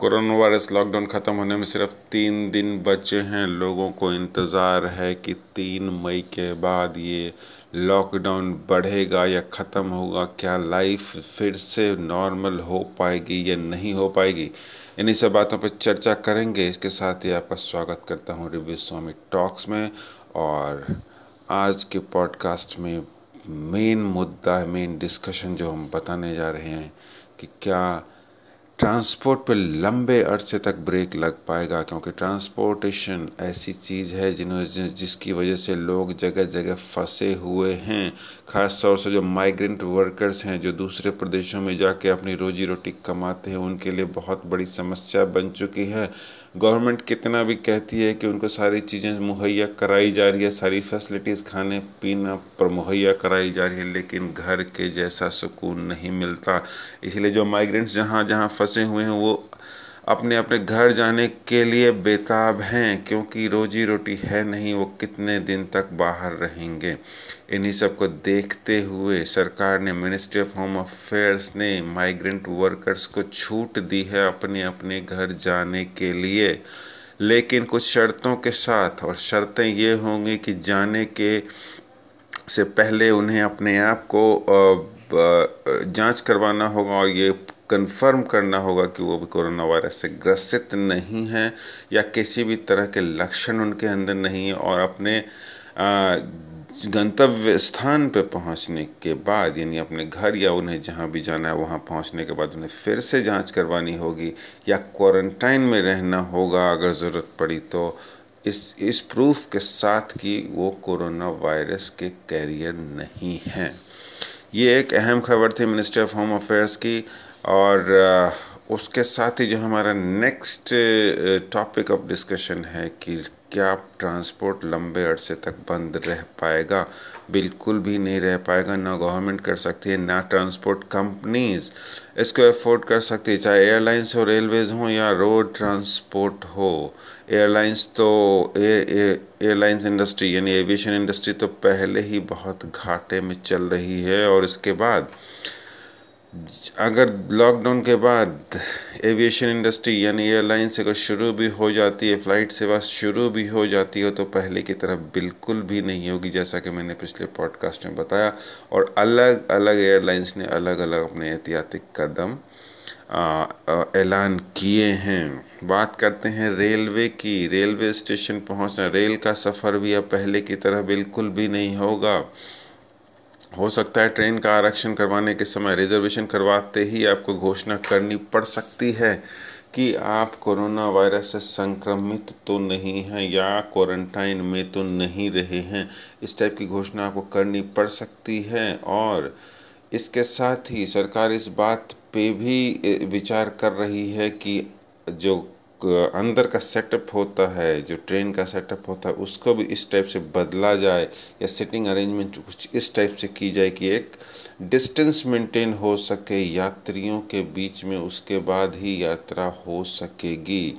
Corona virus lockdown ख़त्म होने में सिर्फ़ तीन दिन बचे हैं। लोगों को इंतज़ार है कि तीन मई के बाद ये लॉकडाउन बढ़ेगा या ख़त्म होगा। क्या लाइफ फिर से नॉर्मल हो पाएगी या नहीं हो पाएगी? इन्हीं सब बातों पर चर्चा करेंगे। इसके साथ ही आपका स्वागत करता हूँ रिव्यू स्वामी टॉक्स में। और आज के पॉडकास्ट में मेन मुद्दा, मेन डिस्कशन जो हम बताने जा रहे हैं कि क्या ट्रांसपोर्ट पे लंबे अरसे तक ब्रेक लग पाएगा, क्योंकि ट्रांसपोर्टेशन ऐसी चीज़ है जिन जिसकी वजह से लोग जगह जगह फंसे हुए हैं। ख़ास तौर से जो माइग्रेंट वर्कर्स हैं, जो दूसरे प्रदेशों में जाके अपनी रोजी रोटी कमाते हैं, उनके लिए बहुत बड़ी समस्या बन चुकी है। गवर्नमेंट कितना भी कहती है कि उनको सारी चीज़ें मुहैया कराई जा रही है, सारी फैसिलिटीज़ खाने, पीना पर मुहैया कराई जा रही है, लेकिन घर के जैसा सुकून नहीं मिलता। इसलिए जो माइग्रेंट्स जहाँ जहाँ फंसे हुए हैं, वो अपने अपने घर जाने के लिए बेताब हैं, क्योंकि रोजी रोटी है नहीं, वो कितने दिन तक बाहर रहेंगे। इन्हीं सबको देखते हुए सरकार ने मिनिस्ट्री ऑफ़ होम अफेयर्स ने माइग्रेंट वर्कर्स को छूट दी है अपने अपने घर जाने के लिए। लेकिन कुछ शर्तों के साथ, और शर्तें ये होंगी कि जाने के से पहले उन्हें अपने आप को जाँच करवाना होगा, और ये कंफर्म करना होगा कि वो भी कोरोना वायरस से ग्रसित नहीं है या किसी भी तरह के लक्षण उनके अंदर नहीं है और अपने गंतव्य स्थान पर पहुँचने के बाद, यानी अपने घर या उन्हें जहाँ भी जाना है, वहाँ पहुँचने के बाद उन्हें फिर से जाँच करवानी होगी या क्वारंटाइन में रहना होगा अगर ज़रूरत पड़ी तो। इस इस प्रूफ के साथ कि वो कोरोना वायरस के कैरियर नहीं हैं। ये एक अहम खबर थी मिनिस्ट्री ऑफ़ होम अफेयर्स की। और उसके साथ ही जो हमारा नेक्स्ट टॉपिक ऑफ़ डिस्कशन है कि क्या ट्रांसपोर्ट लंबे अरसे तक बंद रह पाएगा? बिल्कुल भी नहीं रह पाएगा, ना गवर्नमेंट कर सकती है, ना ट्रांसपोर्ट कंपनीज़ इसको अफोर्ड कर सकती है, चाहे एयरलाइंस हो रेलवेज हो या रोड ट्रांसपोर्ट हो। एयरलाइंस तो एयरलाइंस इंडस्ट्री यानी एविएशन इंडस्ट्री तो पहले ही बहुत घाटे में चल रही है और इसके बाद अगर लॉकडाउन के बाद एविएशन इंडस्ट्री यानी एयरलाइंस अगर शुरू भी हो जाती है फ़्लाइट सेवा शुरू भी हो जाती है तो पहले की तरह बिल्कुल भी नहीं होगी, जैसा कि मैंने पिछले पॉडकास्ट में बताया। और अलग अलग एयरलाइंस ने अलग अलग अपने एहतियाती कदम ऐलान किए हैं। बात करते हैं रेलवे की। रेलवे स्टेशन पहुँचना रेल का सफ़र भी अब पहले की तरह बिल्कुल भी नहीं होगा। हो सकता है ट्रेन का आरक्षण करवाने के समय रिजर्वेशन करवाते ही आपको घोषणा करनी पड़ सकती है कि आप कोरोना वायरस से संक्रमित तो नहीं हैं या क्वारंटाइन में तो नहीं रहे हैं। इस टाइप की घोषणा आपको करनी पड़ सकती है और इसके साथ ही सरकार इस बात पे भी विचार कर रही है कि जो अंदर का सेटअप होता है, जो ट्रेन का सेटअप होता है, उसको भी इस टाइप से बदला जाए या सिटिंग अरेंजमेंट कुछ इस टाइप से की जाए कि एक डिस्टेंस मेंटेन हो सके, यात्रियों के बीच में उसके बाद ही यात्रा हो सकेगी।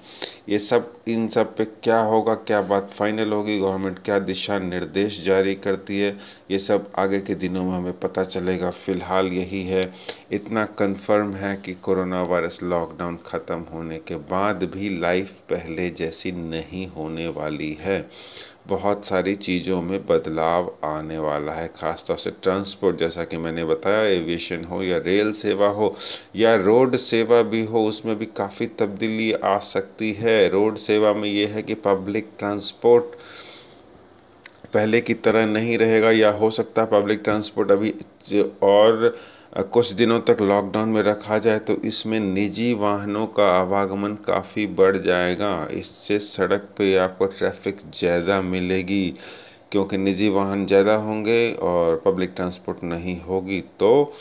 ये सब, इन सब पे क्या होगा, क्या बात फाइनल होगी गवर्नमेंट क्या दिशा निर्देश जारी करती है ये सब आगे के दिनों में हमें पता चलेगा। फ़िलहाल यही है। इतना कंफर्म है कि कोरोना वायरस लॉकडाउन ख़त्म होने के बाद भी लाइफ पहले जैसी नहीं होने वाली है। बहुत सारी चीज़ों में बदलाव आने वाला है, ख़ासतौर से ट्रांसपोर्ट जैसा कि मैंने बताया एविएशन हो या रेल सेवा हो या रोड सेवा भी हो, उसमें भी काफ़ी तब्दीली आ सकती है। रोड सेवा में ये है कि पब्लिक ट्रांसपोर्ट पहले की तरह नहीं रहेगा या हो सकता है पब्लिक ट्रांसपोर्ट अभी और कुछ दिनों तक लॉकडाउन में रखा जाए तो इसमें निजी वाहनों का आवागमन काफ़ी बढ़ जाएगा। इससे सड़क पे आपको ट्रैफ़िक ज़्यादा मिलेगी, क्योंकि निजी वाहन ज़्यादा होंगे और पब्लिक ट्रांसपोर्ट नहीं होगी। तो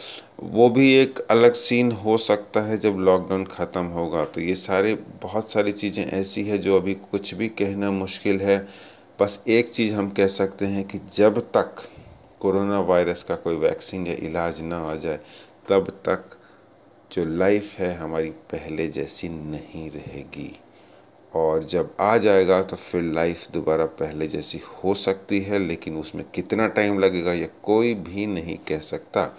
वो भी एक अलग सीन हो सकता है जब लॉकडाउन ख़त्म होगा। तो ये सारे, बहुत सारी चीज़ें ऐसी है जो अभी कुछ भी कहना मुश्किल है। बस एक चीज़ हम कह सकते हैं कि जब तक कोरोना वायरस का कोई वैक्सीन या इलाज ना आ जाए, तब तक जो लाइफ है हमारी पहले जैसी नहीं रहेगी। और जब आ जाएगा तो फिर लाइफ दोबारा पहले जैसी हो सकती है, लेकिन उसमें कितना टाइम लगेगा यह कोई भी नहीं कह सकता।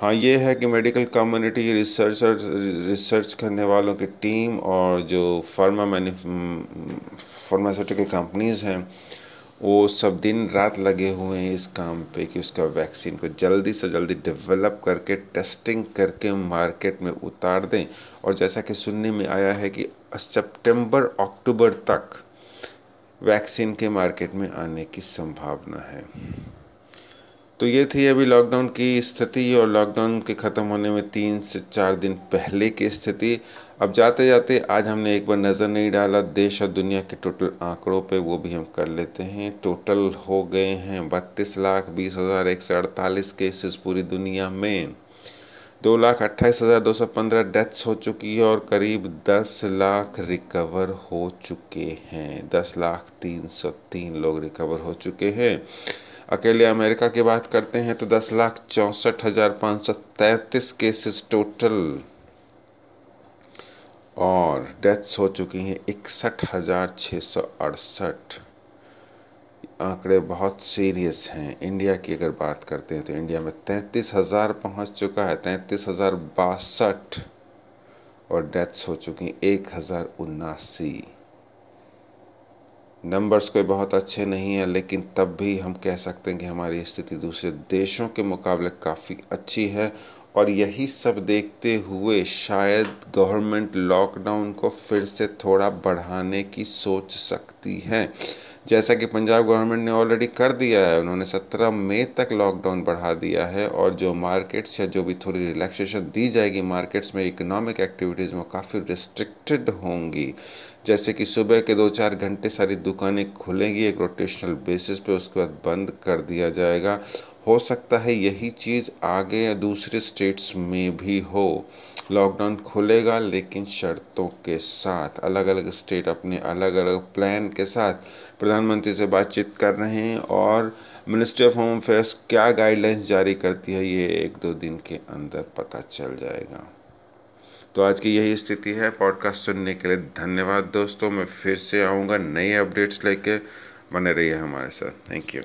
हाँ ये है कि मेडिकल कम्युनिटी रिसर्च रिसर्च करने वालों की टीम और जो फार्मा मैन्यू फार्मास्यूटिकल कंपनीज़ हैं, वो सब दिन रात लगे हुए हैं इस काम पे कि उसका वैक्सीन को जल्दी से जल्दी डेवलप करके टेस्टिंग करके मार्केट में उतार दें। और जैसा कि सुनने में आया है कि सितंबर अक्टूबर तक वैक्सीन के मार्केट में आने की संभावना है। तो ये थी अभी लॉकडाउन की स्थिति और लॉकडाउन के ख़त्म होने में तीन से चार दिन पहले की स्थिति। अब जाते जाते आज हमने एक बार नज़र नहीं डाला, देश और दुनिया के टोटल आंकड़ों पे, वो भी हम कर लेते हैं। टोटल हो गए हैं बत्तीस लाख बीस हज़ार एक सौ अड़तालीस केसेस पूरी दुनिया में। दो लाख अट्ठाईस हज़ार दो सौ पंद्रह डेथ्स हो चुकी है और करीब दस लाख रिकवर हो चुके हैं। दस लाख तीन सौ तीन लोग रिकवर हो चुके हैं। अकेले अमेरिका की बात करते हैं तो दस लाख चौंसठ हज़ार पाँच सौ तैतीस केसेस टोटल और डेथ्स हो चुकी हैं इकसठ हज़ार छः सौ अड़सठ। आंकड़े बहुत सीरियस हैं। इंडिया की अगर बात करते हैं तो इंडिया में तैंतीस हज़ार पहुँच चुका है, तैंतीस हज़ार बासठ। और डेथ्स हो चुकी एक हज़ार उन्नासी। नंबर्स कोई बहुत अच्छे नहीं है, लेकिन तब भी हम कह सकते हैं कि हमारी स्थिति दूसरे देशों के मुकाबले काफ़ी अच्छी है। और यही सब देखते हुए शायद गवर्नमेंट लॉकडाउन को फिर से थोड़ा बढ़ाने की सोच सकती है। जैसा कि पंजाब गवर्नमेंट ने ऑलरेडी कर दिया है, उन्होंने 17 मई तक लॉकडाउन बढ़ा दिया है और जो मार्केट्स या जो भी थोड़ी रिलैक्सेशन दी जाएगी मार्केट्स में इकोनॉमिक एक्टिविटीज़ में काफ़ी रिस्ट्रिक्टेड होंगी। जैसे कि सुबह के दो चार घंटे सारी दुकानें खुलेंगी, एक रोटेशनल बेसिस पे उसके बाद बंद कर दिया जाएगा। हो सकता है यही चीज़ आगे या दूसरे स्टेट्स में भी हो। लॉकडाउन खुलेगा, लेकिन शर्तों के साथ अलग अलग स्टेट अपने अलग अलग प्लान के साथ प्रधानमंत्री से बातचीत कर रहे हैं और मिनिस्ट्री ऑफ़ होम अफेयर्स क्या गाइडलाइंस जारी करती है, ये एक दो दिन के अंदर पता चल जाएगा। तो आज की यही स्थिति है। पॉडकास्ट सुनने के लिए धन्यवाद दोस्तों। मैं फिर से आऊँगा नए अपडेट्स लेके। बने रहिए हमारे साथ। Thank you